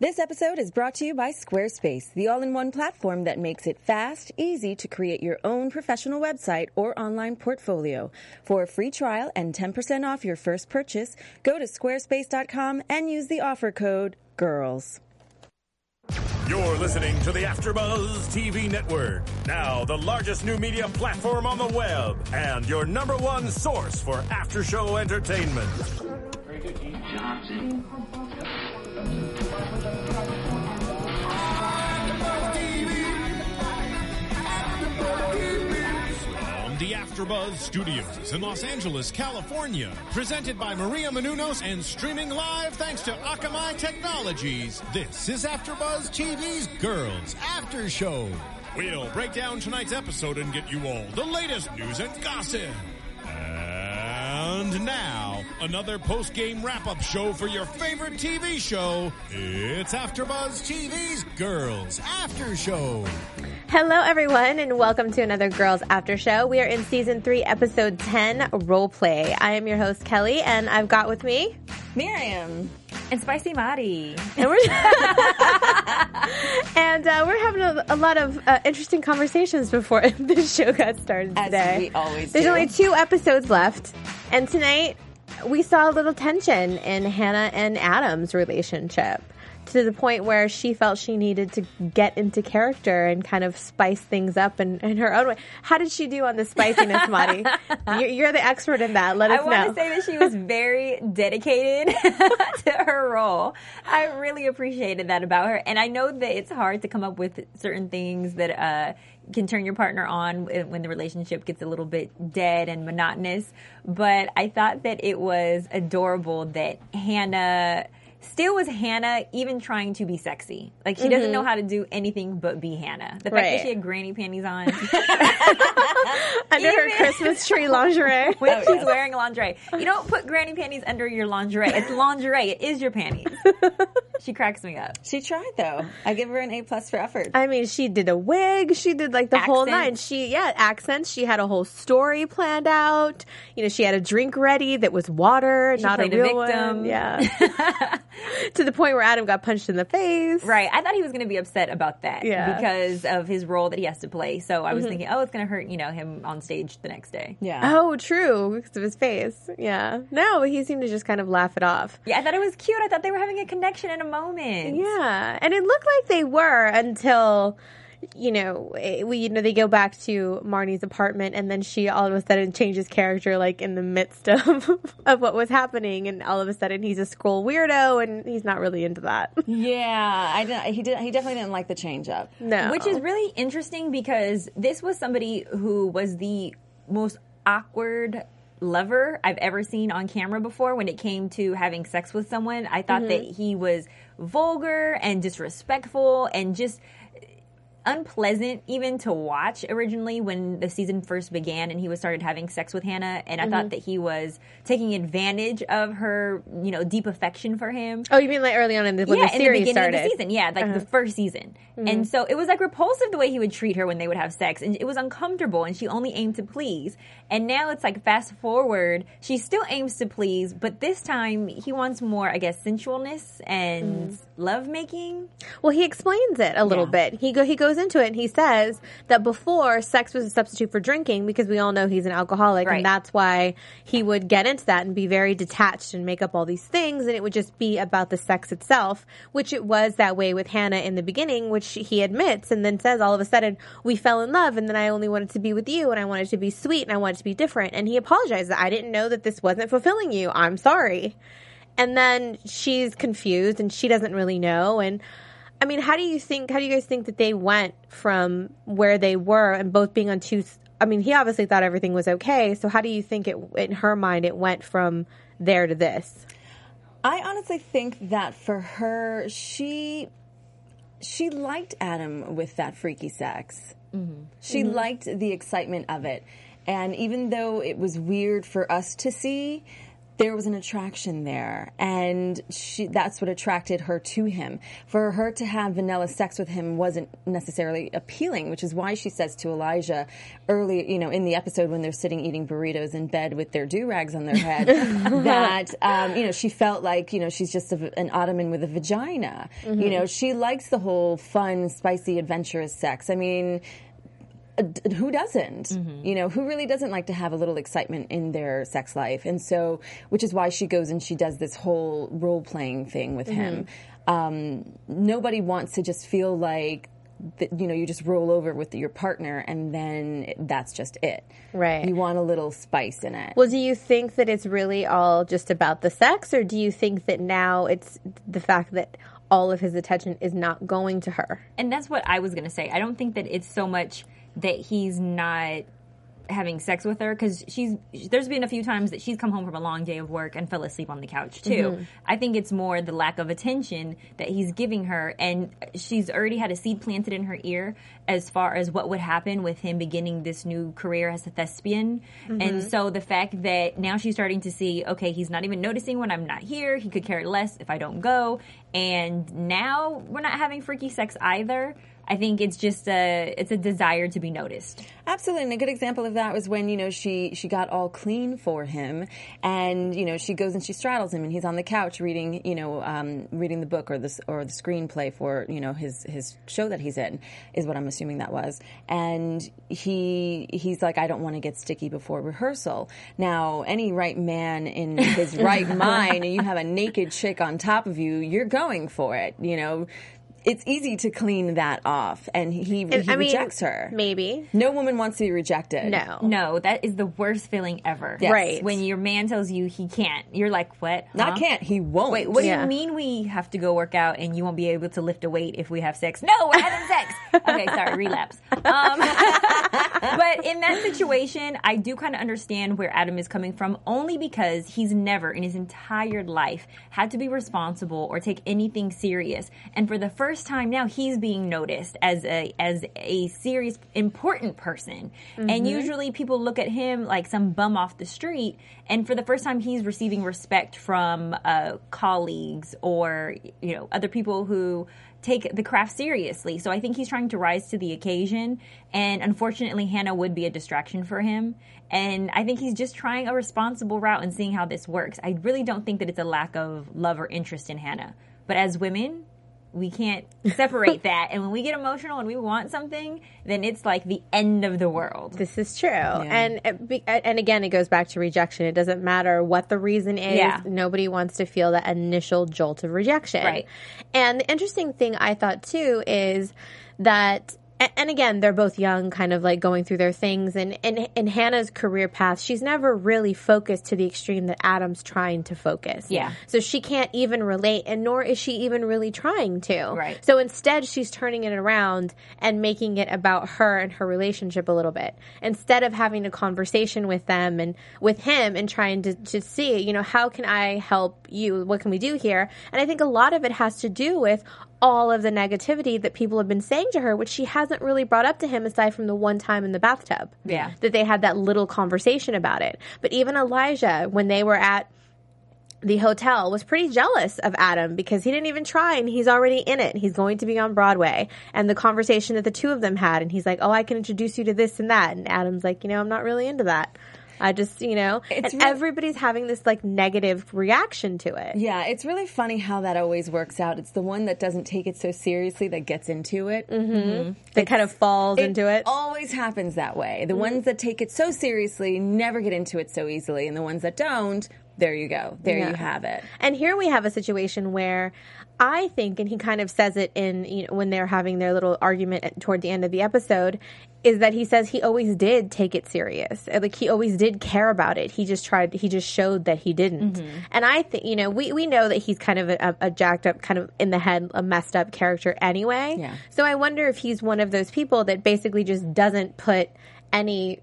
This episode is brought to you by Squarespace, the all in one platform that makes it fast, easy to create your own professional website or online portfolio. For a free trial and 10% off your first purchase, go to squarespace.com and use the offer code GIRLS. You're listening to the AfterBuzz TV Network, now the largest new media platform on the web, and your number one source for after-show entertainment. The AfterBuzz Studios in Los Angeles, California, presented by Maria Menounos and streaming live thanks to Akamai Technologies. This is AfterBuzz TV's Girls After Show. We'll break down tonight's episode and get you all the latest news and gossip. And now, another post-game wrap-up show for your favorite TV show. It's AfterBuzz TV's Girls After Show. Hello, everyone, and welcome to another Girls After Show. We are in season three, episode 10, Role Play. I am your host, Kelly, and I've got with me Miriam. and Spicy Mari. and we're, and, uh, we're having a, a lot of uh, interesting conversations before this show got started As today. we always There's do. only two episodes left, and tonight we saw a little tension in Hannah and Adam's relationship to the point where she felt she needed to get into character and kind of spice things up in, in her own way. How did she do on the spiciness, Mari? You're, you're the expert in that. Let us I want know. to say that she was very dedicated to her role. I really appreciated that about her. And I know that it's hard to come up with certain things that uh, can turn your partner on when the relationship gets a little bit dead and monotonous. But I thought that it was adorable that Hannah still was Hannah, even trying to be sexy. Like she doesn't know mm-hmm. how to do anything but be Hannah. The fact Right. that she had granny panties on. Under her Christmas tree lingerie. when she's wearing lingerie. You don't put granny panties under your lingerie. It's lingerie. It is your panties. she cracks me up. She tried though. I give her an A plus for effort. I mean, she did a wig. She did like the whole nine. She, yeah, accents. She had a whole story planned out. You know, she had a drink ready that was water, not a played a real victim. one. Yeah. to the point where Adam got punched in the face. Right. I thought he was going to be upset about that Yeah. because of his role that he has to play. So I was mm-hmm. thinking, oh, it's going to hurt, you know, him on stage the next day. Yeah. Oh, true, because of his face. Yeah. No, he seemed to just kind of laugh it off. Yeah, I thought it was cute. I thought they were having a connection in a moment. Yeah, and it looked like they were until you know eh, we you know they go back to Marnie's apartment and then she all of a sudden changes character like in the midst of of what was happening and all of a sudden he's a scroll weirdo and he's not really into that. Yeah, I didn't, he did. He definitely didn't like the change up. No, Which is really interesting because this was somebody who was the most awkward lover I've ever seen on camera before when it came to having sex with someone. I thought that he was vulgar and disrespectful and just unpleasant even to watch originally when the season first began and he was started having sex with Hannah and I thought that he was taking advantage of her, you know, deep affection for him oh, you mean like early on in the when yeah, the in the beginning started? Uh-huh. of the season. Yeah, like the first season. And so it was like repulsive the way he would treat her when they would have sex. And it was uncomfortable and she only aimed to please. And now it's like fast forward, she still aims to please, but this time he wants more, I guess, sensualness and Mm. Lovemaking. Well, he explains it a little Yeah. bit. He go he goes into it and he says that before sex was a substitute for drinking because we all know he's an alcoholic Right. and that's why he would get into that and be very detached and make up all these things and it would just be about the sex itself, which it was that way with Hannah in the beginning, which he admits and then says all of a sudden we fell in love and then I only wanted to be with you and I wanted to be sweet and I wanted to be different and he apologizes. I didn't know that this wasn't fulfilling you. I'm sorry. And then she's confused and she doesn't really know. And I mean, how do you think, how do you guys think that they went from where they were and both being on two? I mean, he obviously thought everything was okay. So how do you think it, in her mind, it went from there to this? I honestly think that for her, she she liked Adam with that freaky sex. Mm-hmm. She mm-hmm. liked the excitement of it, and even though it was weird for us to see, there was an attraction there and she that's what attracted her to him. For her to have vanilla sex with him wasn't necessarily appealing which is why she says to elijah early you know in the episode when they're sitting eating burritos in bed with their do-rags on their head that um, you know she felt like you know she's just a, an ottoman with a vagina. You know she likes the whole fun spicy adventurous sex. I mean Uh, who doesn't? Mm-hmm. You know, who really doesn't like to have a little excitement in their sex life? And so, which is why she goes and she does this whole role playing thing with him. Mm-hmm. Um, nobody wants to just feel like. That, you know, you just roll over with your partner, and then that's just it. Right. You want a little spice in it. Well, do you think that it's really all just about the sex, or do you think that now it's the fact that all of his attention is not going to her? And that's what I was going to say. I don't think that it's so much that he's not having sex with her because she's there's been a few times that she's come home from a long day of work and fell asleep on the couch too. Mm-hmm. I think it's more the lack of attention that he's giving her and she's already had a seed planted in her ear as far as what would happen with him beginning this new career as a thespian. Mm-hmm. And so the fact that now she's starting to see okay, he's not even noticing when I'm not here. He could care less if I don't go. And now we're not having freaky sex either. I think it's just a it's a desire to be noticed. Absolutely, and a good example of that was when you know she she got all clean for him, and you know she goes and she straddles him, and he's on the couch reading you know um, reading the book or the or the screenplay for you know his his show that he's in is what I'm assuming that was, and he he's like I don't want to get sticky before rehearsal. Now any right man in his right mind, and you have a naked chick on top of you, you're going for it, you know. It's easy to clean that off, and he, he I mean, rejects her. Maybe. No woman wants to be rejected. No. No, that is the worst feeling ever. Yes. Right. When your man tells you he can't, you're like, what? Not can't. He won't. Wait, what do you mean we have to go work out and you won't be able to lift a weight if we have sex? No, we're having sex. Okay, sorry, relapse. Um, but in that situation, I do kind of understand where Adam is coming from, only because he's never in his entire life had to be responsible or take anything serious. And for the first time now, he's being noticed as a as a serious, important person. And usually, people look at him like some bum off the street. And for the first time, he's receiving respect from uh, colleagues or you know other people who take the craft seriously. So I think he's trying to rise to the occasion. And unfortunately, Hannah would be a distraction for him. And I think he's just trying a responsible route and seeing how this works. I really don't think that it's a lack of love or interest in Hannah. But as women, we can't separate that. And when we get emotional and we want something, then it's like the end of the world. This is true, and uh, it uh, and again, it goes back to rejection. It doesn't matter what the reason is. Yeah. Nobody wants to feel that initial jolt of rejection. Right. And the interesting thing I thought too is that. And again, they're both young, kind of like going through their things. And in, in Hannah's career path, she's never really focused to the extreme that Adam's trying to focus. Yeah. So she can't even relate, and nor is she even really trying to. Right. So instead, she's turning it around and making it about her and her relationship a little bit. Instead of having a conversation with them and with him and trying to, to see, you know, how can I help you? What can we do here? And I think a lot of it has to do with all of the negativity that people have been saying to her, which she hasn't really brought up to him aside from the one time in the bathtub. Yeah. That they had that little conversation about it. But even Elijah, when they were at the hotel was pretty jealous of Adam because he didn't even try and he's already in it. He's going to be on Broadway. And the conversation that the two of them had, and he's like, Oh, I can introduce you to this and that. And Adam's like, You know, I'm not really into that. I just, you know, It's and really- everybody's having this like negative reaction to it. Yeah, it's really funny how that always works out. It's the one that doesn't take it so seriously that gets into it. Mm-hmm. That kind of falls into it. always happens that way. The ones that take it so seriously never get into it so easily, and the ones that don't, there you go. There Yeah. you have it. And here we have a situation where I think, and he kind of says it in you know when they're having their little argument at- toward the end of the episode, is that he says he always did take it serious, Uh, like he always did care about it. He just tried, he just showed that he didn't. And I think you know we we know that he's kind of a, a jacked up, kind of in the head, a messed up character anyway. Yeah. So I wonder if he's one of those people that basically just doesn't put any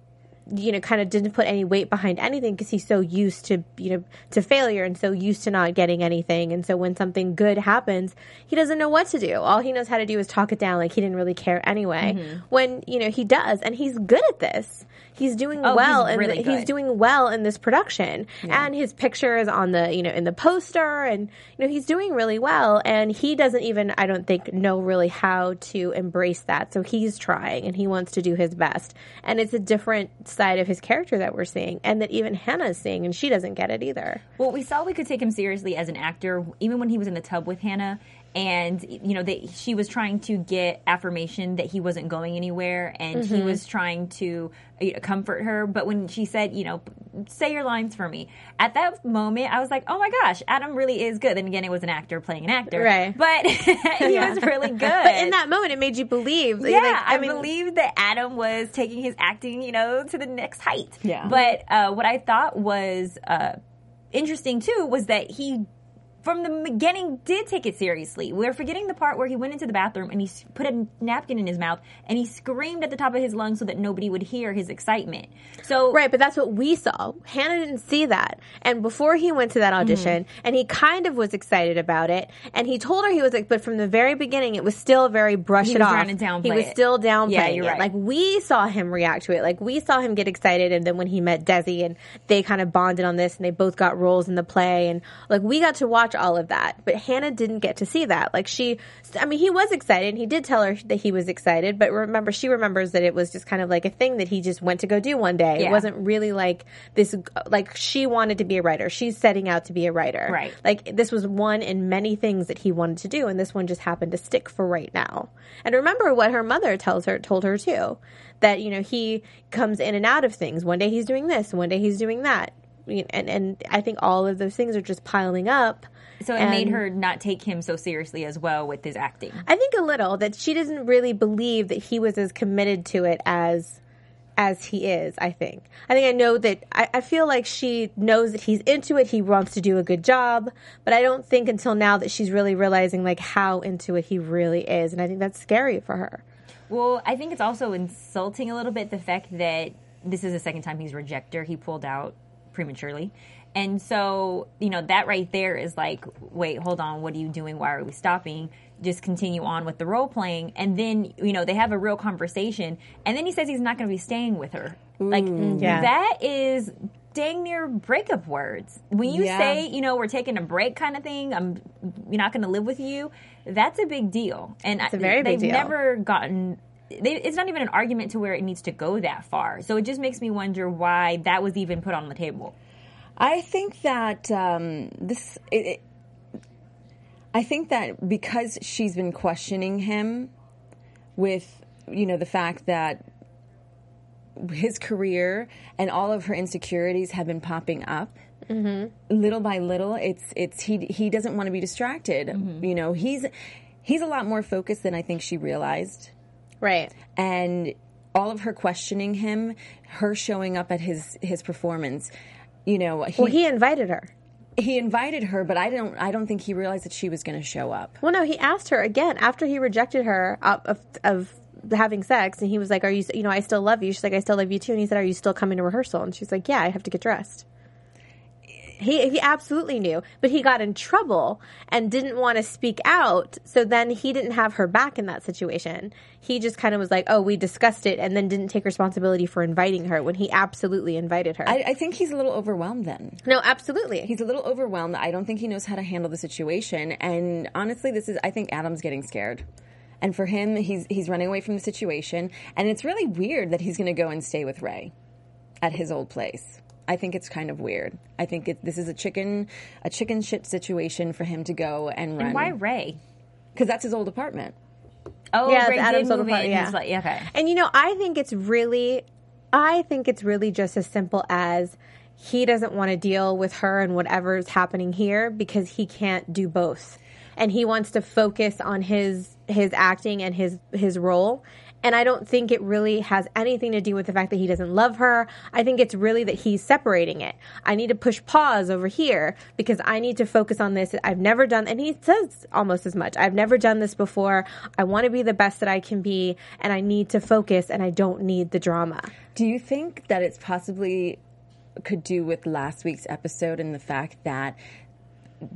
you know, kind of didn't put any weight behind anything because he's so used to, you know, to failure and so used to not getting anything. And so when something good happens, he doesn't know what to do. All he knows how to do is talk it down like he didn't really care anyway. Mm-hmm. When, you know, he does and he's good at this. He's doing Oh, well he's and really he's doing well in this production. And his picture is on the, you know, in the poster and, you know, he's doing really well. And he doesn't even, I don't think, know really how to embrace that. So he's trying and he wants to do his best. And it's a different side of his character that we're seeing and that even Hannah's seeing and she doesn't get it either. Well, we saw we could take him seriously as an actor, even when he was in the tub with Hannah. And you know that she was trying to get affirmation that he wasn't going anywhere, and he Mm-hmm. was trying to you know, comfort her. But when she said, "You know, say your lines for me," at that moment, I was like, "Oh my gosh, Adam really is good." Then again, it was an actor playing an actor, Right. But he was really good. But in that moment, it made you believe. Yeah, like, I, believe that Adam was taking his acting, you know, to the next height. Yeah. But uh, what I thought was uh, interesting too was that he, from the beginning, did take it seriously. We're forgetting the part where he went into the bathroom and he put a napkin in his mouth and he screamed at the top of his lungs so that nobody would hear his excitement. So Right, but that's what we saw. Hannah didn't see that. And before he went to that audition, Mm-hmm. and he kind of was excited about it, and he told her he was like, but from the very beginning, it was still very brush He it off. he was it. still downplaying Yeah, you're it. right. Like we saw him react to it. Like we saw him get excited, and then when he met Desi, and they kind of bonded on this, and they both got roles in the play, and like we got to watch all of that. But Hannah didn't get to see that. Like she, I mean, he was excited. and He did tell her that he was excited, but remember, she remembers that it was just kind of like a thing that he just went to go do one day. It wasn't really like this. Like she wanted to be a writer. She's setting out to be a writer. Right. Like this was one in many things that he wanted to do, and this one just happened to stick for right now. And remember what her mother tells her told her too, that you know he comes in and out of things. One day he's doing this, one day he's doing that, and and I think all of those things are just piling up. So it made her not take him so seriously as well with his acting. I think a little that she doesn't really believe that he was as committed to it as as he is. I think. I think I know that. I, I feel like she knows that he's into it. He wants to do a good job, but I don't think until now that she's really realizing like how into it he really is, and I think that's scary for her. Well, I think it's also insulting a little bit the fact that this is the second time he's rejected her. He pulled out prematurely. And so, you know, that right there is like, wait, hold on, what are you doing? Why are we stopping? Just continue on with the role playing. And then, you know, they have a real conversation. And then he says he's not going to be staying with her. like, mm, mm, yeah. that is dang near breakup words. When you Yeah. say, you know, we're taking a break kind of thing, I'm you're not going to live with you, that's a big deal. And a very big they've deal. never gotten they, it's not even an argument to where it needs to go that far. So it just makes me wonder why that was even put on the table. I think that um, this. It, it, I think that because she's been questioning him with, you know, the fact that his career and all of her insecurities have been popping up. Little by little, it's it's he he doesn't want to be distracted. You know, he's he's a lot more focused than I think she realized Right. and all of her questioning him, her showing up at his his performance, you know, he Well, he invited her. he invited her, but I don't I don't think he realized that she was going to show up. Well, no, he asked her again after he rejected her of, of, of having sex, and he was like, "Are you? You know, I still love you." She's like, "I still love you too." And he said, "Are you still coming to rehearsal?" And she's like, "Yeah, I have to get dressed." He he absolutely knew, but he got in trouble and didn't want to speak out. So then he didn't have her back in that situation. He just kind of was like, "Oh, we discussed it," and then didn't take responsibility for inviting her when he absolutely invited her. I, I think he's a little overwhelmed then. no, absolutely. He's a little overwhelmed. I don't think he knows how to handle the situation. And honestly, this is I think Adam's getting scared. And for him, he's he's running away from the situation. And it's really weird that he's going to go and stay with Ray at his old place. I think it's kind of weird. I think it, this is a chicken a chicken shit situation for him to go and run. And why Ray? Because that's his old apartment. Oh, Yeah, Ray Adam's did little move part, in. yeah. Like, yeah, okay. And you know, I think it's really, I think it's really just as simple as he doesn't want to deal with her and whatever's happening here because he can't do both, and he wants to focus on his his acting and his his role. And I don't think it really has anything to do with the fact that he doesn't love her. I think it's really that he's separating it. I need to push pause over here because I need to focus on this. I've never done, and he says almost as much. I've never done this before. I want to be the best that I can be, and I need to focus, and I don't need the drama. Do you think that it's possibly could do with last week's episode and the fact that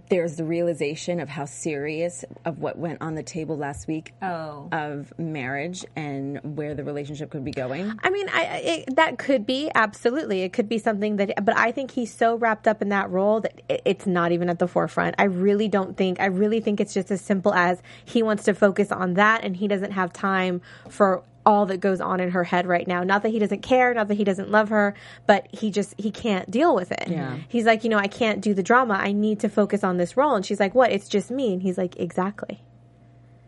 there's the realization of how serious of what went on the table last week Oh. of marriage and where the relationship could be going? I mean, I, it, that could be absolutely. It could be something that, but I think he's so wrapped up in that role that it, it's not even at the forefront. I really don't think. I really think it's just as simple as he wants to focus on that, and he doesn't have time for all that goes on in her head right now. Not that he doesn't care, not that he doesn't love her, but he just he can't deal with it. Yeah. He's like, you know, I can't do the drama. I need to focus on this role. And she's like, what? It's just me. And he's like, exactly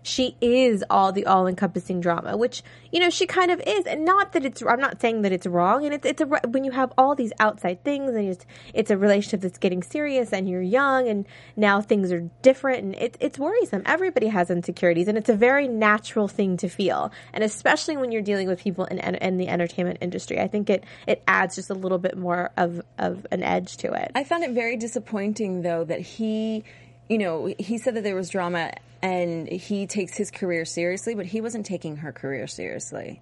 she is all the all-encompassing drama, which you know she kind of is, and not that it's. I'm not saying that it's wrong, and it's it's a when you have all these outside things, and it's it's a relationship that's getting serious, and you're young, and now things are different, and it's it's worrisome. Everybody has insecurities, and it's a very natural thing to feel, and especially when you're dealing with people in in the entertainment industry, I think it it adds just a little bit more of of an edge to it. I found it very disappointing, though, that he, you know, he said that there was drama and he takes his career seriously, but he wasn't taking her career seriously.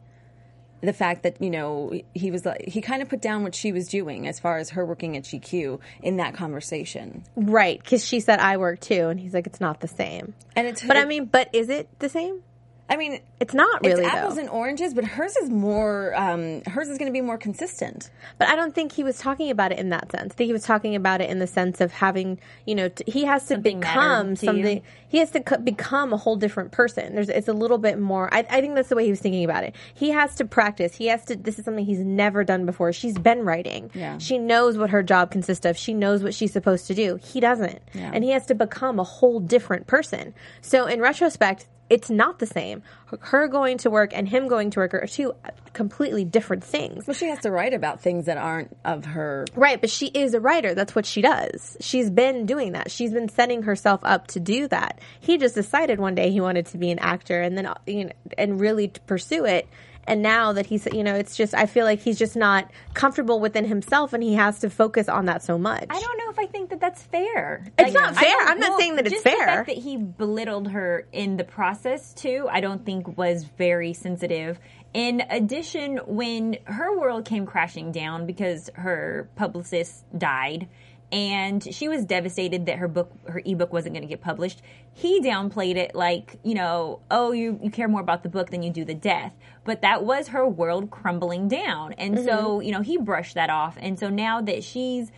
The fact that, you know, he was like, he kind of put down what she was doing as far as her working at GQ in that conversation. right, because she said I work too, and he's like, it's not the same. And it's, But I mean, but is it the same? I mean, It's not really it's apples though. and oranges, but hers is more, um, hers is going to be more consistent. But I don't think he was talking about it in that sense. I think he was talking about it in the sense of having, you know, t- he has to Something become to you. He has to co- become a whole different person. There's, it's a little bit more. I, I think that's the way he was thinking about it. He has to practice. He has to. This is something he's never done before. She's been writing. Yeah. She knows what her job consists of. She knows what she's supposed to do. He doesn't, yeah. and he has to become a whole different person. So in retrospect. It's not the same. Her going to work and him going to work are two completely different things. Well, she has to write about things that aren't of her. Right, but she is a writer. That's what she does. She's been doing that. She's been setting herself up to do that. He just decided one day he wanted to be an actor and then you know and really pursue it. And now that he's you know, it's just I feel like he's just not comfortable within himself and he has to focus on that so much. I don't know if I think that that's fair. It's not fair. I'm not saying that it's just The fair. fact that he belittled her in the process too, I don't think was very sensitive. In addition, when her world came crashing down because her publicist died, and she was devastated that her book, her ebook, wasn't going to get published. He downplayed it like, you know, oh, you you care more about the book than you do the death. But that was her world crumbling down, and so mm-hmm. you know he brushed that off. And so now that she's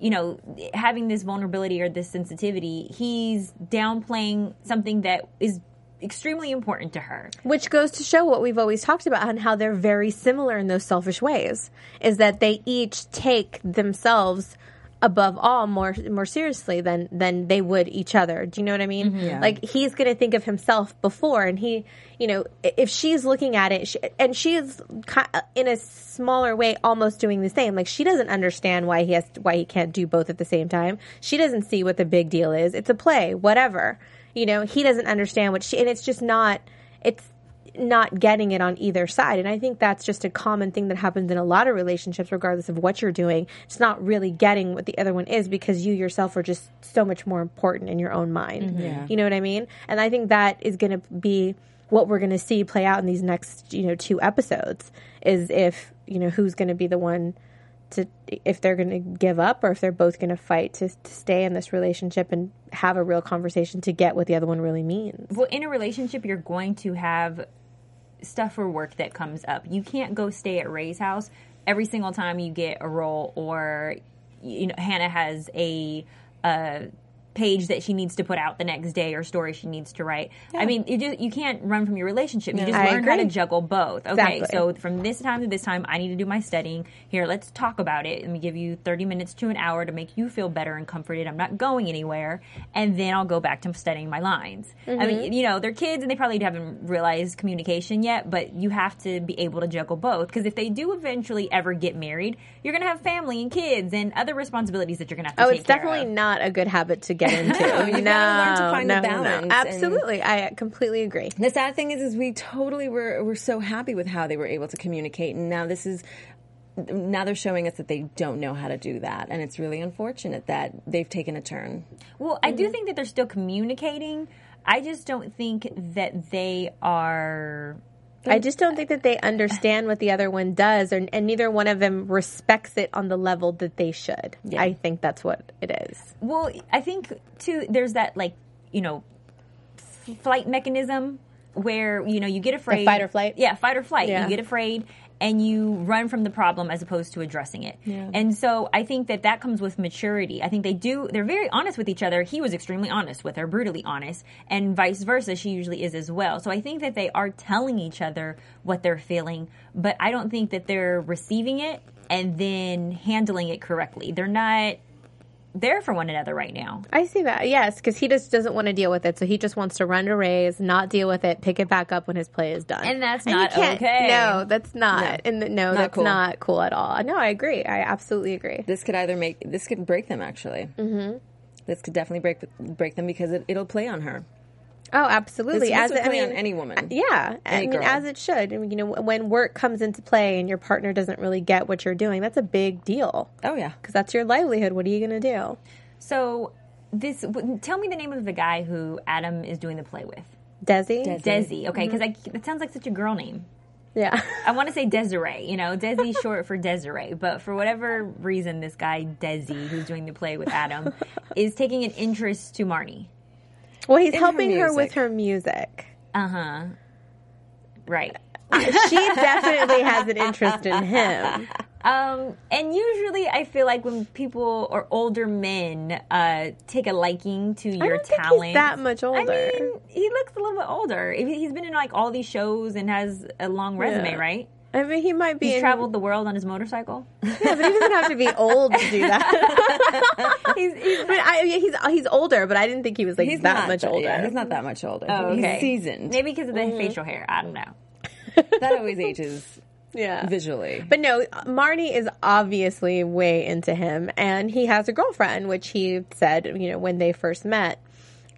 you know, having this vulnerability or this sensitivity, he's downplaying something that is extremely important to her. Which goes to show what we've always talked about and how they're very similar in those selfish ways. Is that they each take themselves above all more more seriously than than they would each other. Do you know what I mean? Mm-hmm. Like he's going to think of himself before and he, you know, if she's looking at it she, and she's in a smaller way almost doing the same. Like she doesn't understand why he has why he can't do both at the same time. She doesn't see what the big deal is. It's a play, whatever. You know, he doesn't understand what she and it's just not it's not getting it on either side. And I think that's just a common thing that happens in a lot of relationships, regardless of what you're doing. It's not really getting what the other one is because you yourself are just so much more important in your own mind. Mm-hmm. You know what I mean? And I think that is going to be what we're going to see play out in these next, you know, two episodes is if, you know, who's going to be the one to if they're going to give up or if they're both going to fight to, to stay in this relationship and have a real conversation to get what the other one really means. Well, in a relationship, you're going to have stuff for work that comes up. You can't go stay at Ray's house every single time you get a role or you know Hannah has a uh page that she needs to put out the next day or story she needs to write. I mean, you just you can't run from your relationship. You just I learn how to agree. juggle both. Okay, Exactly. so from this time to this time, I need to do my studying. Here, let's talk about it. Let me give you 30 minutes to an hour to make you feel better and comforted. I'm not going anywhere. And then I'll go back to studying my lines. I Mm-hmm. mean, you know, they're kids and they probably haven't realized communication yet, but you have to be able to juggle both. Because if they do eventually ever get married, you're going to have family and kids and other responsibilities that you're going to have to Oh, take it's definitely not a good habit to get get into. You gotta learn to find no, the no, balance. No, and- Absolutely, I completely agree. The sad thing is, is we totally were were so happy with how they were able to communicate, and now this is now they're showing us that they don't know how to do that, and it's really unfortunate that they've taken a turn. Well, I Mm-hmm. do think that they're still communicating. I just don't think that they are. I just don't think that they understand what the other one does, or, and neither one of them respects it on the level that they should. I think that's what it is. Well, I think too. There's that like you know, f- flight mechanism where you know you get afraid. fight or flight? Yeah, fight or flight. Yeah. You get afraid and you run from the problem as opposed to addressing it. And so I think that that comes with maturity. I think they do. They're very honest with each other. He was extremely honest with her, brutally honest, and vice versa. She usually is as well. So I think that they are telling each other what they're feeling, but I don't think that they're receiving it and then handling it correctly. They're not there for one another right now. I see that, yes, because he just doesn't want to deal with it. So he just wants to run to Rays, not deal with it, pick it back up when his play is done. And that's you not can't- okay. No, that's not. And the- no, that's cool. not cool at all. No, I agree. I absolutely agree. This could either make this could break them actually. Mm-hmm. This could definitely break break them because it, it'll play on her. Oh, absolutely. This, as this would I play mean, on any woman. Uh, yeah, I mean, girl. as it should. I mean, you know, when work comes into play and your partner doesn't really get what you're doing, that's a big deal Oh yeah. because that's your livelihood. What are you going to do? So this w- tell me the name of the guy who Adam is doing the play with. Desi? Desi, okay, because mm-hmm. that sounds like such a girl name. Yeah. I want to say Desiree, you know, Desi short for Desiree, but for whatever reason, this guy Desi, who's doing the play with Adam, is taking an interest to Marnie. Well, he's In her helping her, with her music. Uh huh. Right. she definitely has an interest in him. Um, and usually, I feel like when people or older men uh, take a liking to your don't think he's talent, that much older. I mean, he looks a little bit older. He- He's been in like all these shows and has a long resume, Yeah. right? I mean, he might be. He's in, traveled the world on his motorcycle. Yeah, but he doesn't have to be old to do that. he's, he's I mean, I, he's he's older, but I didn't think he was like He's that not much older. Yeah, he's not that much older. oh, okay. He's seasoned. Maybe because of the facial hair. I don't know. that always ages yeah. visually. But no, Marnie is obviously way into him, and he has a girlfriend, which he said, you know, when they first met,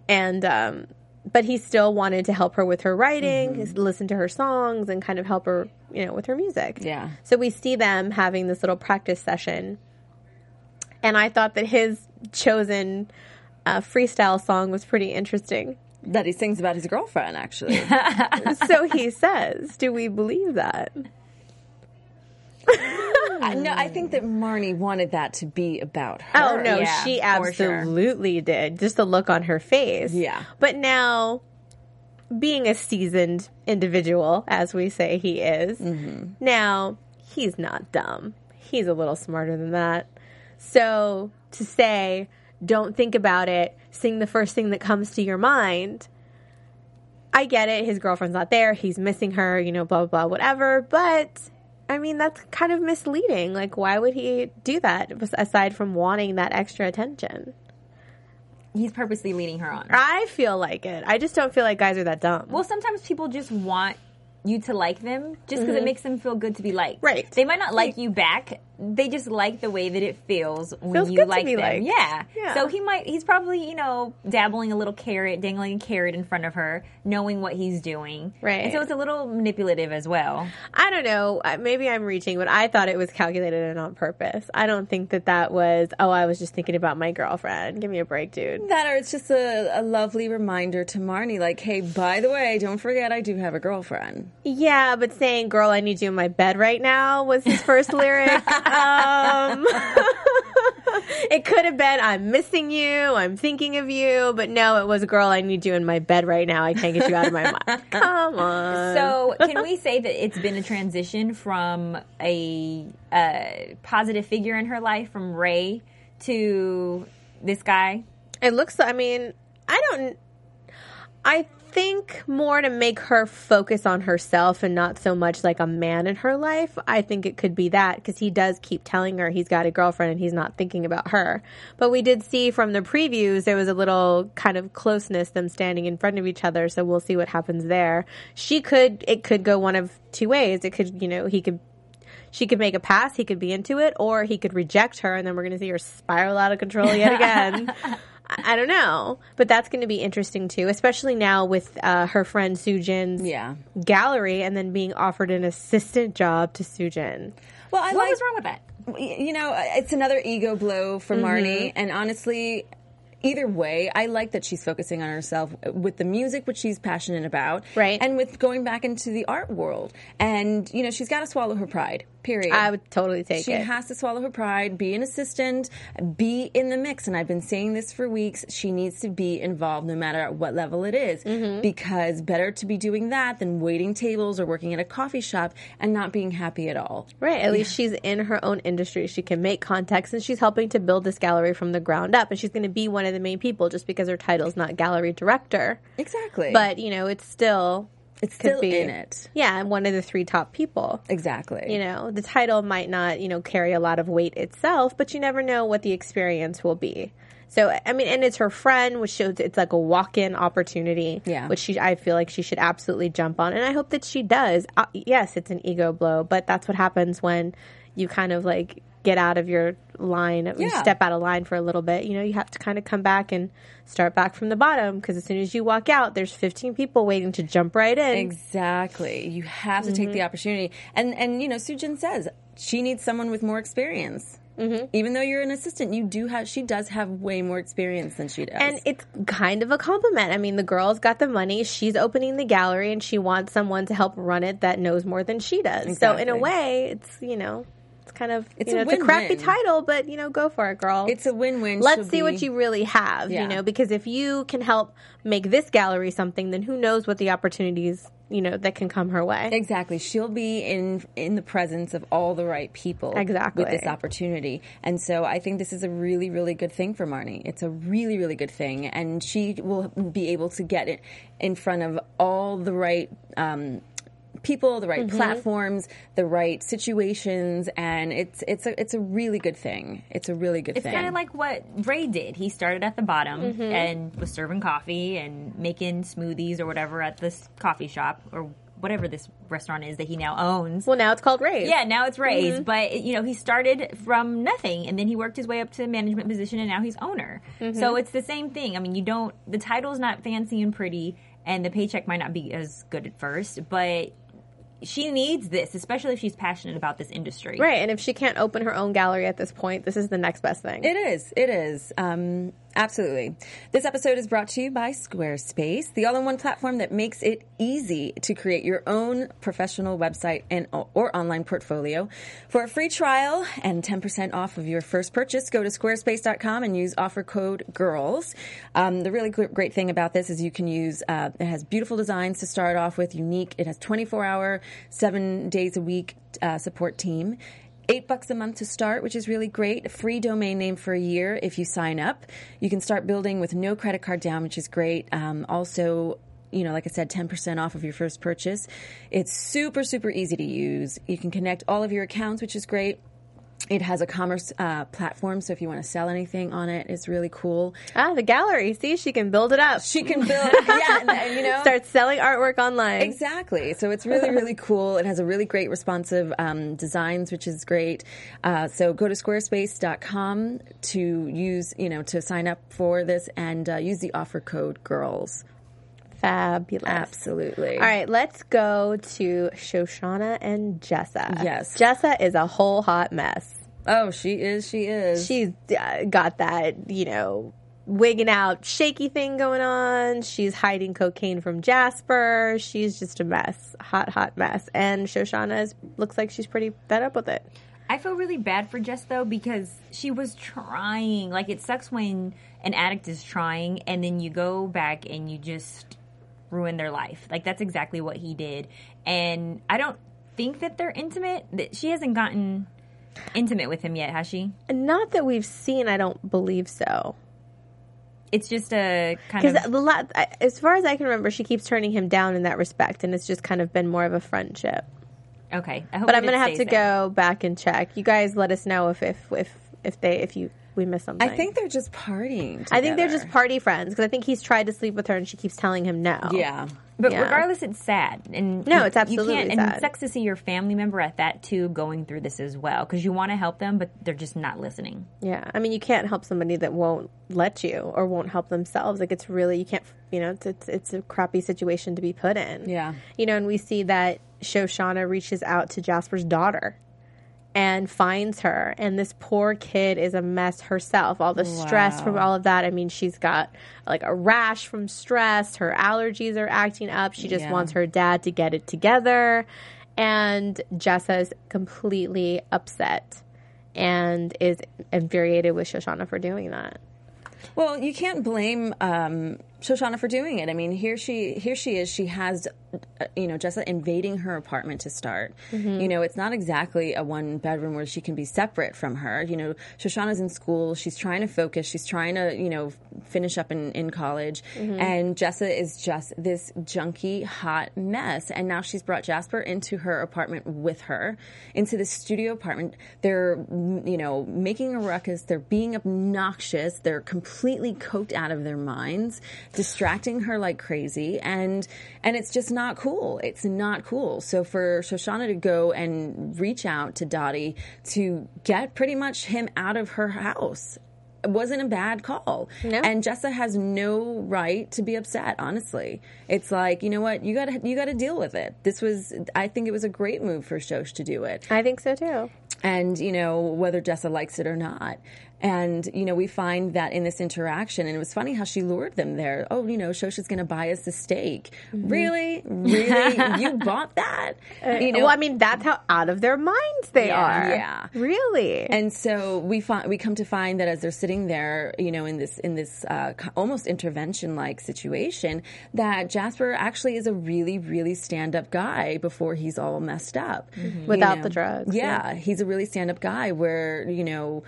and um, but he still wanted to help her with her writing, Mm-hmm. listen to her songs, and kind of help her, you know, with her music. Yeah. So we see them having this little practice session, and I thought that his chosen uh, freestyle song was pretty interesting. that he sings about his girlfriend, actually. so he says, "Do we believe that?" I- no, I think that Marnie wanted that to be about her. Oh no, Yeah, she for sure. absolutely did. Just the look on her face. Yeah. But now, being a seasoned individual, as we say he is, Mm-hmm. now he's not dumb. He's a little smarter than that. So to say, don't think about it, sing the first thing that comes to your mind. I get it. His girlfriend's not there. He's missing her, you know, blah, blah, blah, whatever. But I mean, that's kind of misleading. Like, why would he do that aside from wanting that extra attention? He's purposely leading her on. I feel like it. I just don't feel like guys are that dumb. Well, sometimes people just want you to like them just because it makes them feel good to be liked. Mm-hmm. Right. They might not like you back. They just like the way that it feels when Feels you good to like be them. liked. Yeah. Yeah. So he might. He's probably you know dabbling a little carrot, dangling a carrot in front of her, knowing what he's doing. Right. And so it's a little manipulative as well. I don't know. Maybe I'm reaching, but I thought it was calculated and on purpose. I don't think that that was, oh, I was just thinking about my girlfriend. Give me a break, dude. That or it's just a, a lovely reminder to Marnie, like, hey, by the way, don't forget I do have a girlfriend. Yeah, but saying, girl, I need you in my bed right now was his first lyric. Um, it could have been, I'm missing you, I'm thinking of you, but no, it was, a girl, I need you in my bed right now. I can't get you out of my mind. Come on. So can we say that it's been a transition from a, uh positive figure in her life, from Ray to this guy? It looks. I mean, I don't. I think more to make her focus on herself and not so much like a man in her life. I think it could be that because he does keep telling her he's got a girlfriend and he's not thinking about her. But we did see from the previews there was a little kind of closeness them standing in front of each other. So we'll see what happens there. She could. It could go one of two ways. It could. You know, he could she could make a pass, he could be into it, or he could reject her, and then we're going to see her spiral out of control yet again. I don't know, but that's going to be interesting too, especially now with uh, her friend Soojin's Yeah. gallery, and then being offered an assistant job to Soojin. Well, I What like was wrong with that? you know, it's another ego blow for Mm-hmm. Marnie. And honestly, either way, I like that she's focusing on herself with the music, which she's passionate about, Right. And with going back into the art world. And you know, she's got to swallow her pride. Period. I would totally take She it. She has to swallow her pride, be an assistant, be in the mix. And I've been saying this for weeks. She needs to be involved no matter at what level it is. Mm-hmm. Because better to be doing that than waiting tables or working at a coffee shop and not being happy at all. Right. At least she's in her own industry. She can make contacts and she's helping to build this gallery from the ground up. And she's going to be one of the main people just because her title's not gallery director. Exactly. But, you know, it's still. it's could still be- in it. Yeah, and one of the three top people. Exactly. You know, the title might not, you know, carry a lot of weight itself, but you never know what the experience will be. So, I mean, and it's her friend, which shows it's like a walk-in opportunity, Yeah. which she, I feel like she should absolutely jump on, and I hope that she does. Uh, yes, it's an ego blow, but that's what happens when you kind of like get out of your line, you step out of line for a little bit. You know, you have to kind of come back and start back from the bottom because as soon as you walk out, there's 15 people waiting to jump right in. Exactly. You have to take Mm-hmm. the opportunity. And and you know, Soojin says she needs someone with more experience. Mm-hmm. Even though you're an assistant, you do have she does have way more experience than she does. And it's kind of a compliment. I mean, the girl's got the money. She's opening the gallery and she wants someone to help run it that knows more than she does. So in a way, it's, you know, it's kind of, It's you a it's a crappy title, but, you know, go for it, girl. it's a win-win. Let's see what you really have, Yeah. you know, because if you can help make this gallery something, then who knows what the opportunities, you know, that can come her way. Exactly. She'll be in in the presence of all the right people Exactly. with this opportunity. And so I think this is a really, really good thing for Marnie. It's a really, really good thing. And she will be able to get it in front of all the right um, people, the Mm-hmm. right platforms, the right situations, and it's it's a it's a really good thing. It's a really good It's thing. It's kind of like what Ray did. He started at the bottom Mm-hmm. and was serving coffee and making smoothies or whatever at this coffee shop or whatever this restaurant is that he now owns. Well, now it's called Ray's. Yeah, now it's Ray's, Mm-hmm. but you know he started from nothing, and then he worked his way up to management position, and now he's owner. Mm-hmm. So it's the same thing. I mean, you don't the title's not fancy and pretty, and the paycheck might not be as good at first, but she needs this, especially if she's passionate about this industry. Right. And if she can't open her own gallery at this point, this is the next best thing. It is. It is. Um, absolutely. This episode is brought to you by Squarespace, the all-in-one platform that makes it easy to create your own professional website and or online portfolio. For a free trial and 10% off of your first purchase, go to squarespace.com and use offer code GIRLS. Um, the really great thing about this is you can use, uh, it has beautiful designs to start off with, unique. It has 24-hour, seven days a week uh, support team. Eight bucks a month to start, which is really great. A free domain name for a year if you sign up. You can start building with no credit card down, which is great. Um, also, you know, like I said, 10% off of your first purchase. It's super, super easy to use. You can connect all of your accounts, which is great. It has a commerce uh, platform, so if you want to sell anything on it, it's really cool. Ah, the gallery. See, she can build it up. She can build, yeah, and, and, you know, Start selling artwork online. Exactly. So it's really, really cool. It has a really great responsive um, designs, which is great. Uh, so go to squarespace.com to use, you know, to sign up for this and uh, use the offer code GIRLS. Fabulous. Absolutely. All right, let's go to Shoshanna and Jessa. Yes. Jessa is a whole hot mess. Oh, she is. She is. She's uh, got that, you know, wigging out shaky thing going on. She's hiding cocaine from Jasper. She's just a mess. Hot, hot mess. And Shoshanna is, looks like she's pretty fed up with it. I feel really bad for Jess though because she was trying. Like it sucks when an addict is trying and then you go back and you just ruin their life. Like that's exactly what he did. And I don't think that they're intimate. That she hasn't gotten intimate with him yet, has she? Not that we've seen, I don't believe so. It's just a kind of the la- as far as I can remember, she keeps turning him down in that respect, and it's just kind of been more of a friendship. okay. I hope But I'm gonna have to there. go back and check. You guys, let us know if if if if they if you we missed something. I think they're just partying. I think they're just party friends because I think he's tried to sleep with her and she keeps telling him no. Yeah. But Yeah. regardless, it's sad, and No, you- it's absolutely you can't, And sad. it sucks to see your family member at that too going through this as well because you want to help them, but they're just not listening. Yeah, I mean, you can't help somebody that won't let you or won't help themselves. Like it's really you can't. You know, it's it's, it's a crappy situation to be put in. Yeah. you know, and we see that Shoshanna reaches out to Jasper's daughter and finds her, and this poor kid is a mess herself. All the stress from all of that. I mean, she's got like a rash from stress. Her allergies are acting up. She just Yeah. wants her dad to get it together, and Jessa is completely upset and is infuriated with Shoshanna for doing that. Well, you can't blame um, Shoshanna for doing it. I mean, here she here she is. She has, Uh, you know, Jessa invading her apartment to start. Mm-hmm. You know, it's not exactly a one bedroom where she can be separate from her. You know, Shoshanna's in school. She's trying to focus. She's trying to, you know, finish up in, in college. Mm-hmm. And Jessa is just this junky, hot mess. And now she's brought Jasper into her apartment with her, into the studio apartment. They're, you know, making a ruckus. They're being obnoxious. They're completely coked out of their minds, distracting her like crazy. And, and it's just not cool. It's not cool. So for Shoshanna to go and reach out to Dottie to get pretty much him out of her house wasn't a bad call. And Jessa has no right to be upset, honestly. It's like, you know what, you gotta you gotta deal with it. This was I think it was a great move for Shosh to do it. I think so too. And, you know, whether Jessa likes it or not. And, you know, we find that in this interaction, and it was funny how she lured them there. Oh, you know, Shosh is going to buy us a steak. Mm-hmm. Really? Really? you bought that? Uh, you know, well, I mean, that's how out of their minds they Yeah, are. yeah. Really. And so we find we come to find that as they're sitting there, you know, in this in this uh, almost intervention like situation, that Jasper actually is a really really stand up guy before he's all messed up mm-hmm. You Without the drugs, Yeah, he's a really stand up guy where you know.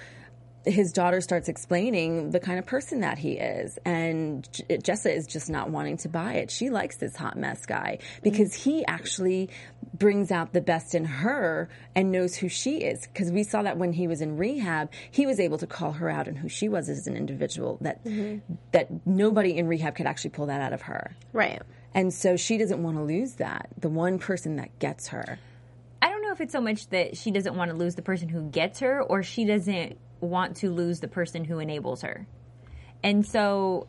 His daughter starts explaining the kind of person that he is, and J- Jessa is just not wanting to buy it. She likes this hot mess guy because mm. he actually brings out the best in her and knows who she is. Because we saw that when he was in rehab, he was able to call her out and who she was as an individual. That mm-hmm. that nobody in rehab could actually pull that out of her. right. And so she doesn't want to lose that. The one person that gets her. I don't know if it's so much that she doesn't want to lose the person who gets her or she doesn't want to lose the person who enables her. And so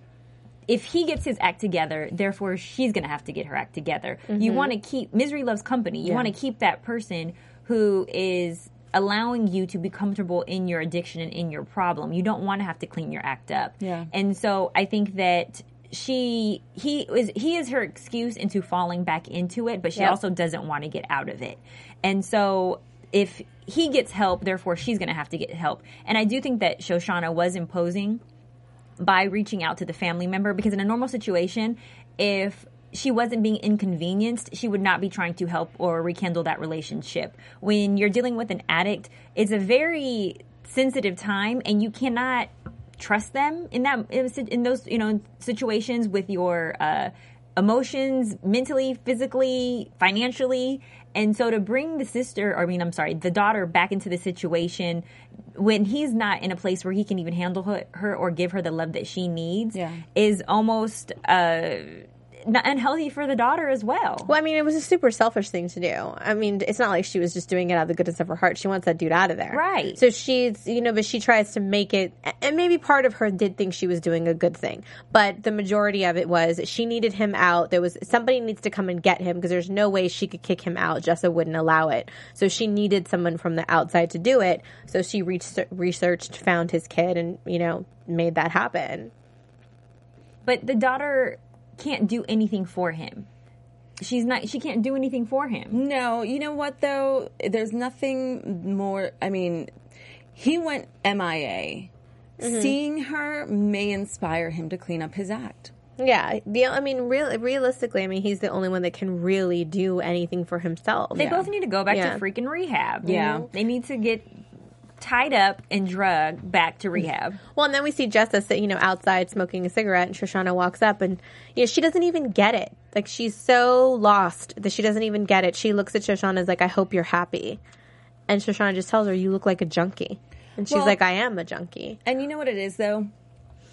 if he gets his act together, therefore she's going to have to get her act together. You mm-hmm. want to keep misery loves company. You want to keep that person who is allowing you to be comfortable in your addiction and in your problem. You don't want to have to clean your act up. Yeah. And so I think that she he is he is her excuse into falling back into it, but she Yep. also doesn't want to get out of it. And so if he gets help, therefore she's going to have to get help. And I do think that Shoshanna was imposing by reaching out to the family member because in a normal situation, if she wasn't being inconvenienced, she would not be trying to help or rekindle that relationship. When you're dealing with an addict, it's a very sensitive time and you cannot trust them in that in those you know situations with your uh, emotions mentally physically financially and so to bring the sister or i mean i'm sorry the daughter back into the situation when he's not in a place where he can even handle her, her or give her the love that she needs Yeah. is almost uh unhealthy for the daughter as well Well, I mean, it was a super selfish thing to do. I mean, it's not like she was just doing it out of the goodness of her heart. She wants that dude out of there. Right. So she's, you know, but she tries to make it, and maybe part of her did think she was doing a good thing. But the majority of it was she needed him out. There was somebody needs to come and get him because there's no way she could kick him out. Jessa wouldn't allow it. So she needed someone from the outside to do it. So she researched, researched found his kid, and, you know, made that happen. but the daughter can't do anything for him she's not she can't do anything for him No, you know what though? There's nothing more. I mean, he went MIA. Mm-hmm. Seeing her may inspire him to clean up his act. Yeah, the, I mean, real, realistically, I mean, he's the only one that can really do anything for himself. They both need to go back Yeah. to freaking rehab. Yeah. They need to get tied up and drugged back to rehab. Well, and then we see Jessa sit, you know, outside smoking a cigarette, and Shoshanna walks up, and you know, she doesn't even get it. Like she's so lost that she doesn't even get it. She looks at Shoshanna as like, "I hope you're happy," and Shoshanna just tells her, "You look like a junkie." And she's Well- like, I am a junkie. And you know what it is, though?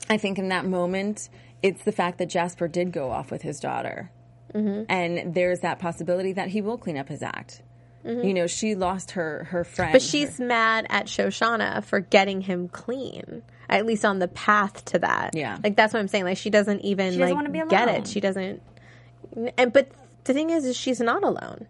I think in that moment, it's the fact that Jasper did go off with his daughter. Mm-hmm. And there's that possibility that he will clean up his act. Mm-hmm. You know, she lost her, her friend. But she's mad at Shoshanna for getting him clean, at least on the path to that. Yeah. like that's what I'm saying. Like she doesn't even She doesn't like wanna be get it. She doesn't. And but the thing is, is she's not alone.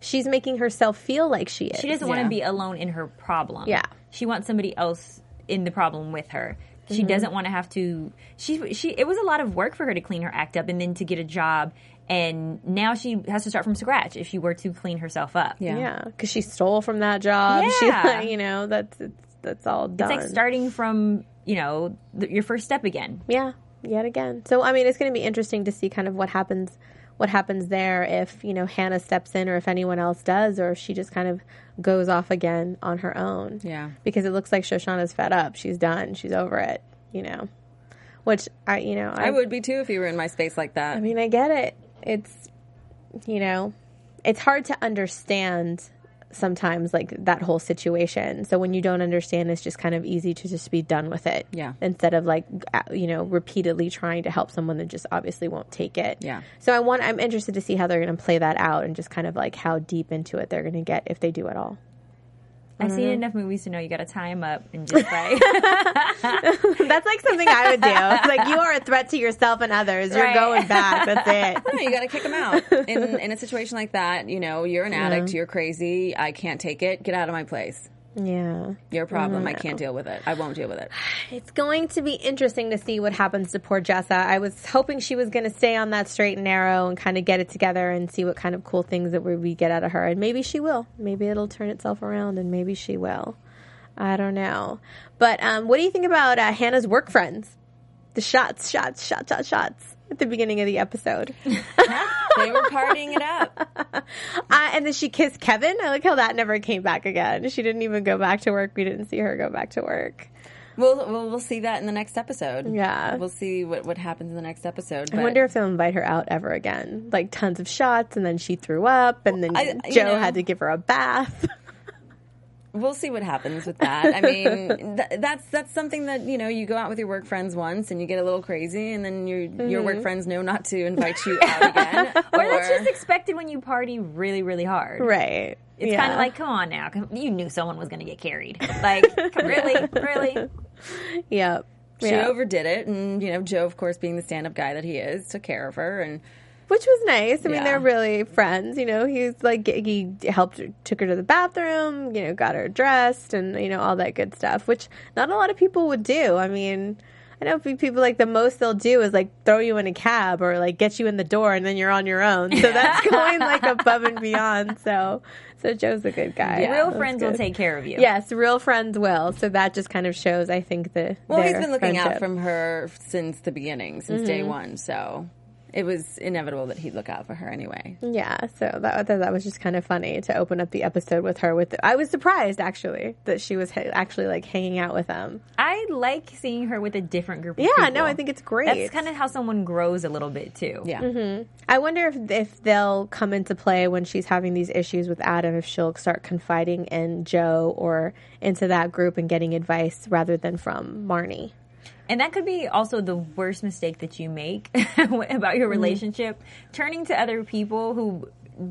She's making herself feel like she is. She doesn't want Yeah. to be alone in her problem. Yeah. She wants somebody else in the problem with her. She mm-hmm. doesn't want to have to she she it was a lot of work for her to clean her act up and then to get a job and now she has to start from scratch if she were to clean herself up. Yeah. Yeah, because she stole from that job. Yeah. She, you know, that's it's, that's all done. It's like starting from, you know, the, your first step again. Yeah, yet again. So I mean, it's going to be interesting to see kind of what happens, what happens there if you know Hannah steps in, or if anyone else does, or if she just kind of goes off again on her own. Yeah. because it looks like Shoshanna's fed up. She's done. She's over it. You know, which I, you know, I would be too if you were in my space like that. I mean, I get it. It's, you know, it's hard to understand sometimes like that whole situation. So when you don't understand, it's just kind of easy to just be done with it. Yeah. Instead of like, you know, repeatedly trying to help someone that just obviously won't take it. Yeah. So I want, I'm interested to see how they're going to play that out and just kind of like how deep into it they're going to get if they do at all. I've seen mm-hmm. enough movies to know you got to tie him up and just like That's like something I would do. It's like you are a threat to yourself and others. You're Right. going back. That's it. No, you got to kick them out. In in a situation like that, you know, you're an addict, you're crazy, I can't take it. Get out of my place. Yeah. Your problem. I can't deal with it. I won't deal with it. It's going to be interesting to see what happens to poor Jessa. I was hoping she was going to stay on that straight and narrow and kind of get it together and see what kind of cool things that we we get out of her. And maybe she will. Maybe it'll turn itself around and maybe she will. I don't know. But um, what do you think about uh, Hannah's work friends? The shots, shots, shots, shots, shots at the beginning of the episode. They were partying it up. Uh, and then she kissed Kevin. I like how that never came back again. She didn't even go back to work. We didn't see her go back to work. We'll, we'll we'll see that in the next episode. Yeah. we'll see what what happens in the next episode. I wonder if they'll invite her out ever again. Like tons of shots, and then she threw up, and then I- you Joe know. had to give her a bath. we'll see what happens with that. I mean, th- that's that's something that you know you go out with your work friends once and you get a little crazy, and then your your work mm-hmm. friends know not to invite you out again. or that's just expected when you party really really hard. right. It's kind of like, come on now, you knew someone was going to get carried. Like, really, really. yep. she Yeah. overdid it, and you know Joe, of course, being the stand-up guy that he is, took care of her, and Which was nice. I mean, Yeah. they're really friends. You know, he's like he helped, her, took her to the bathroom. You know, got her dressed, and you know all that good stuff. Which not a lot of people would do. I mean. I know people like the most they'll do is like throw you in a cab or like get you in the door and then you're on your own. So that's going like above and beyond. So, so Joe's a good guy. Yeah. Real friends will take care of you. Yes, real friends will. So that just kind of shows, I think, the well, he's been looking out from her since the beginning, since day mm-hmm. one. So it was inevitable that he'd look out for her anyway. Yeah, so that that was just kind of funny to open up the episode with her. With I was surprised actually that she was ha- actually like hanging out with them. I like seeing her with a different group of Yeah, people. no, I think it's great. That's kind of how someone grows a little bit too. Yeah. Mm-hmm. I wonder if if they'll come into play when she's having these issues with Adam. If she'll start confiding in Joe or into that group and getting advice rather than from Marnie. And that could be also the worst mistake that you make about your mm-hmm. relationship. Turning to other people who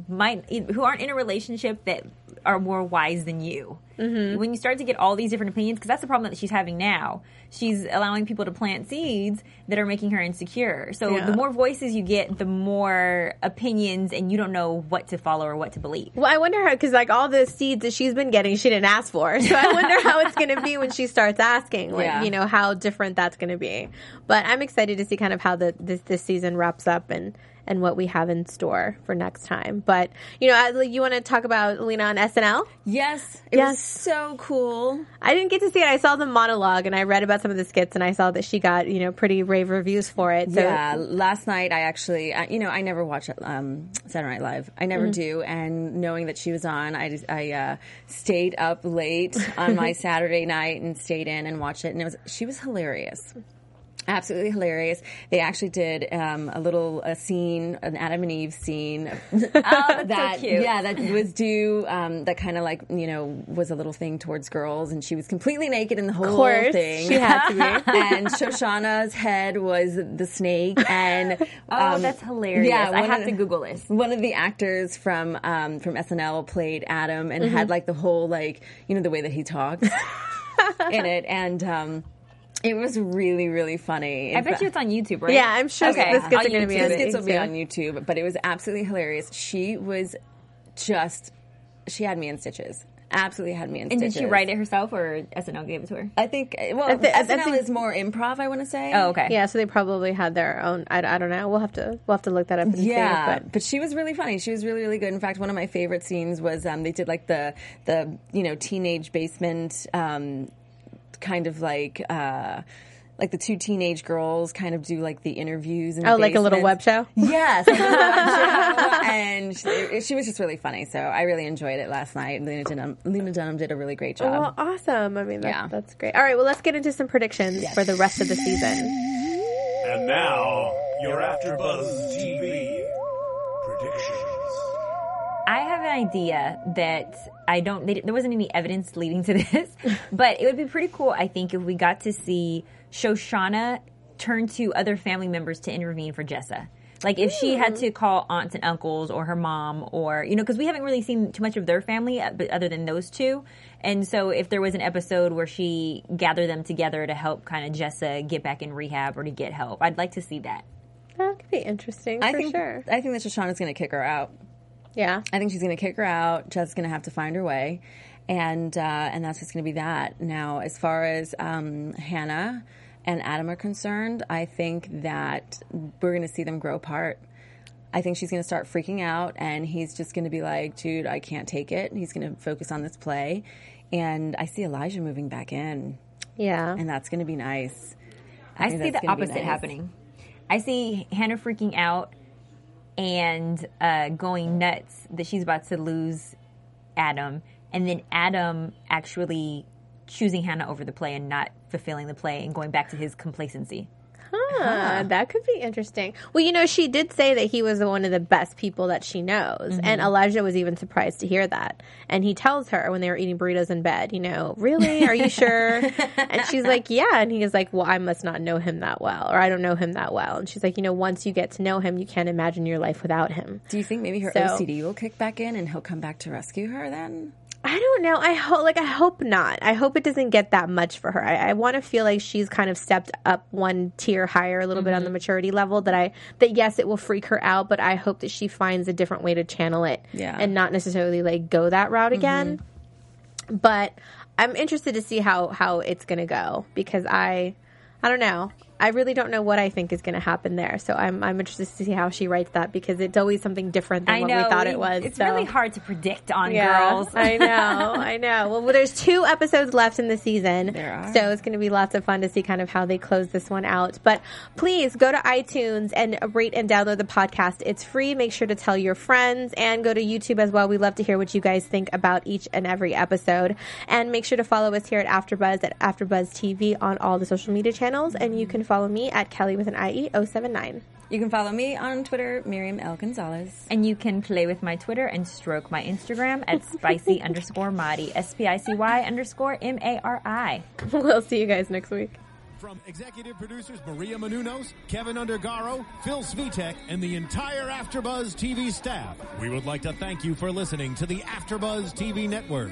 might who aren't in a relationship that are more wise than you. Mm-hmm. When you start to get all these different opinions, because that's the problem that she's having now. She's allowing people to plant seeds that are making her insecure. So Yeah. the more voices you get, the more opinions, and you don't know what to follow or what to believe. Well, I wonder how because like all the seeds that she's been getting, she didn't ask for. So I wonder how it's going to be when she starts asking. Like, Yeah. you know, how different that's going to be. But I'm excited to see kind of how the this this season wraps up and and what we have in store for next time. But you know, you want to talk about Lena on SNL? Yes, it Yes. was so cool. I didn't get to see it. I saw the monologue and I read about some of the skits and I saw that she got you know pretty rave reviews for it. So yeah, last night I actually, I, you know, I never watch um, Saturday Night Live. I never do, and knowing that she was on, I just, I uh, stayed up late on my Saturday night and stayed in and watched it, and it was she was hilarious. Absolutely hilarious. They actually did um, a little a scene, an Adam and Eve scene. Oh, that's that so cute. yeah, that was due. Um, that kind of like you know was a little thing towards girls, and she was completely naked in the whole course, thing. she had to be. and Shoshanna's head was the snake, and Oh, um, that's hilarious. Yeah, I have of to Google this. One of the actors from um, from SNL played Adam and Mm-hmm. had like the whole like you know the way that he talks in it, and um, it was really really funny. I bet fact- you it's on YouTube, right? Yeah, I'm sure Okay. Biscuits On are going to be YouTube. on Biscuits will be on YouTube, but it was absolutely hilarious. She was just, she had me in stitches. Absolutely had me in stitches. And did she write it herself, or SNL gave it to her? I think, well, I thi- I SNL think- is more improv, I want to say. Oh, okay. Yeah, so they probably had their own. I, I don't know. We'll have to we'll have to look that up and Yeah, see. But but she was really funny. She was really, really good. In fact, one of my favorite scenes was um, they did like the the you know teenage basement um, kind of like uh, like the two teenage girls kind of do like the interviews. In the oh, like a little web show. Yes, like web show. and she, she was just really funny. So I really enjoyed it last night. Lena Dunham, Lena Dunham did a really great job. Well, awesome. I mean, that, Yeah. that's great. All right, well, let's get into some predictions for the rest of the season. And now, your AfterBuzz TV predictions. I have an idea that I don't. They, there wasn't any evidence leading to this, but it would be pretty cool. I think if we got to see Shoshanna turn to other family members to intervene for Jessa. Like if she had to call aunts and uncles or her mom or you know because we haven't really seen too much of their family uh, but other than those two, and so if there was an episode where she gathered them together to help kind of Jessa get back in rehab or to get help, I'd like to see that. That could be interesting I for think sure. I think that Shoshanna's going to kick her out. Yeah. I think she's going to kick her out. Jess is going to have to find her way, and uh, and that's just going to be that. Now, as far as um, Hannah and Adam are concerned, I think that we're going to see them grow apart. I think she's going to start freaking out, and he's just going to be like, "Dude, I can't take it." He's going to focus on this play, and I see Elijah moving back in, Yeah. and that's going to be nice. I think see the opposite nice. happening. I see Hannah freaking out and uh, going nuts that she's about to lose Adam, and then Adam actually choosing Hannah over the play and not fulfilling the play and going back to his complacency. Huh, that could be interesting. Well, you know, she did say that he was one of the best people that she knows. And mm-hmm. Elijah was even surprised to hear that. And he tells her when they were eating burritos in bed, you know, really? Are you sure? and she's like, yeah. And he is like, well, I must not know him that well, or I don't know him that well. And she's like, you know, once you get to know him, you can't imagine your life without him. Do you think maybe her So- OCD will kick back in, and he'll come back to rescue her then? I don't know. I hope, like, I hope not. I hope it doesn't get that much for her. I, I want to feel like she's kind of stepped up one tier higher, a little bit on Mm-hmm. the maturity level. That I, that yes, it will freak her out, but I hope that she finds a different way to channel it, Yeah. Mm-hmm. and not necessarily like go that route again. But I'm interested to see how how it's going to go because I, I don't know. I really don't know what I think is going to happen there. So I'm I'm interested to see how she writes that because it's always something different than I what know we thought it was. It's so. really hard to predict on Yeah, girls. I know, I know. Well, there's two episodes left in the season. There are. So it's going to be lots of fun to see kind of how they close this one out. But please go to iTunes and rate and download the podcast. It's free. Make sure to tell your friends and go to YouTube as well. We love to hear what you guys think about each and every episode. And make sure to follow us here at AfterBuzz at AfterBuzz TV on all the social media channels. And you can follow me at Kelly with an IE 079. You can follow me on Twitter, Miriam L. Gonzalez. And you can play with my Twitter and stroke my Instagram at spicy underscore Mari, S P I C Y underscore M A R I. we'll see you guys next week. From executive producers Maria Menounos, Kevin Undergaro, Phil Svitek, and the entire AfterBuzz TV staff, we would like to thank you for listening to the AfterBuzz TV network.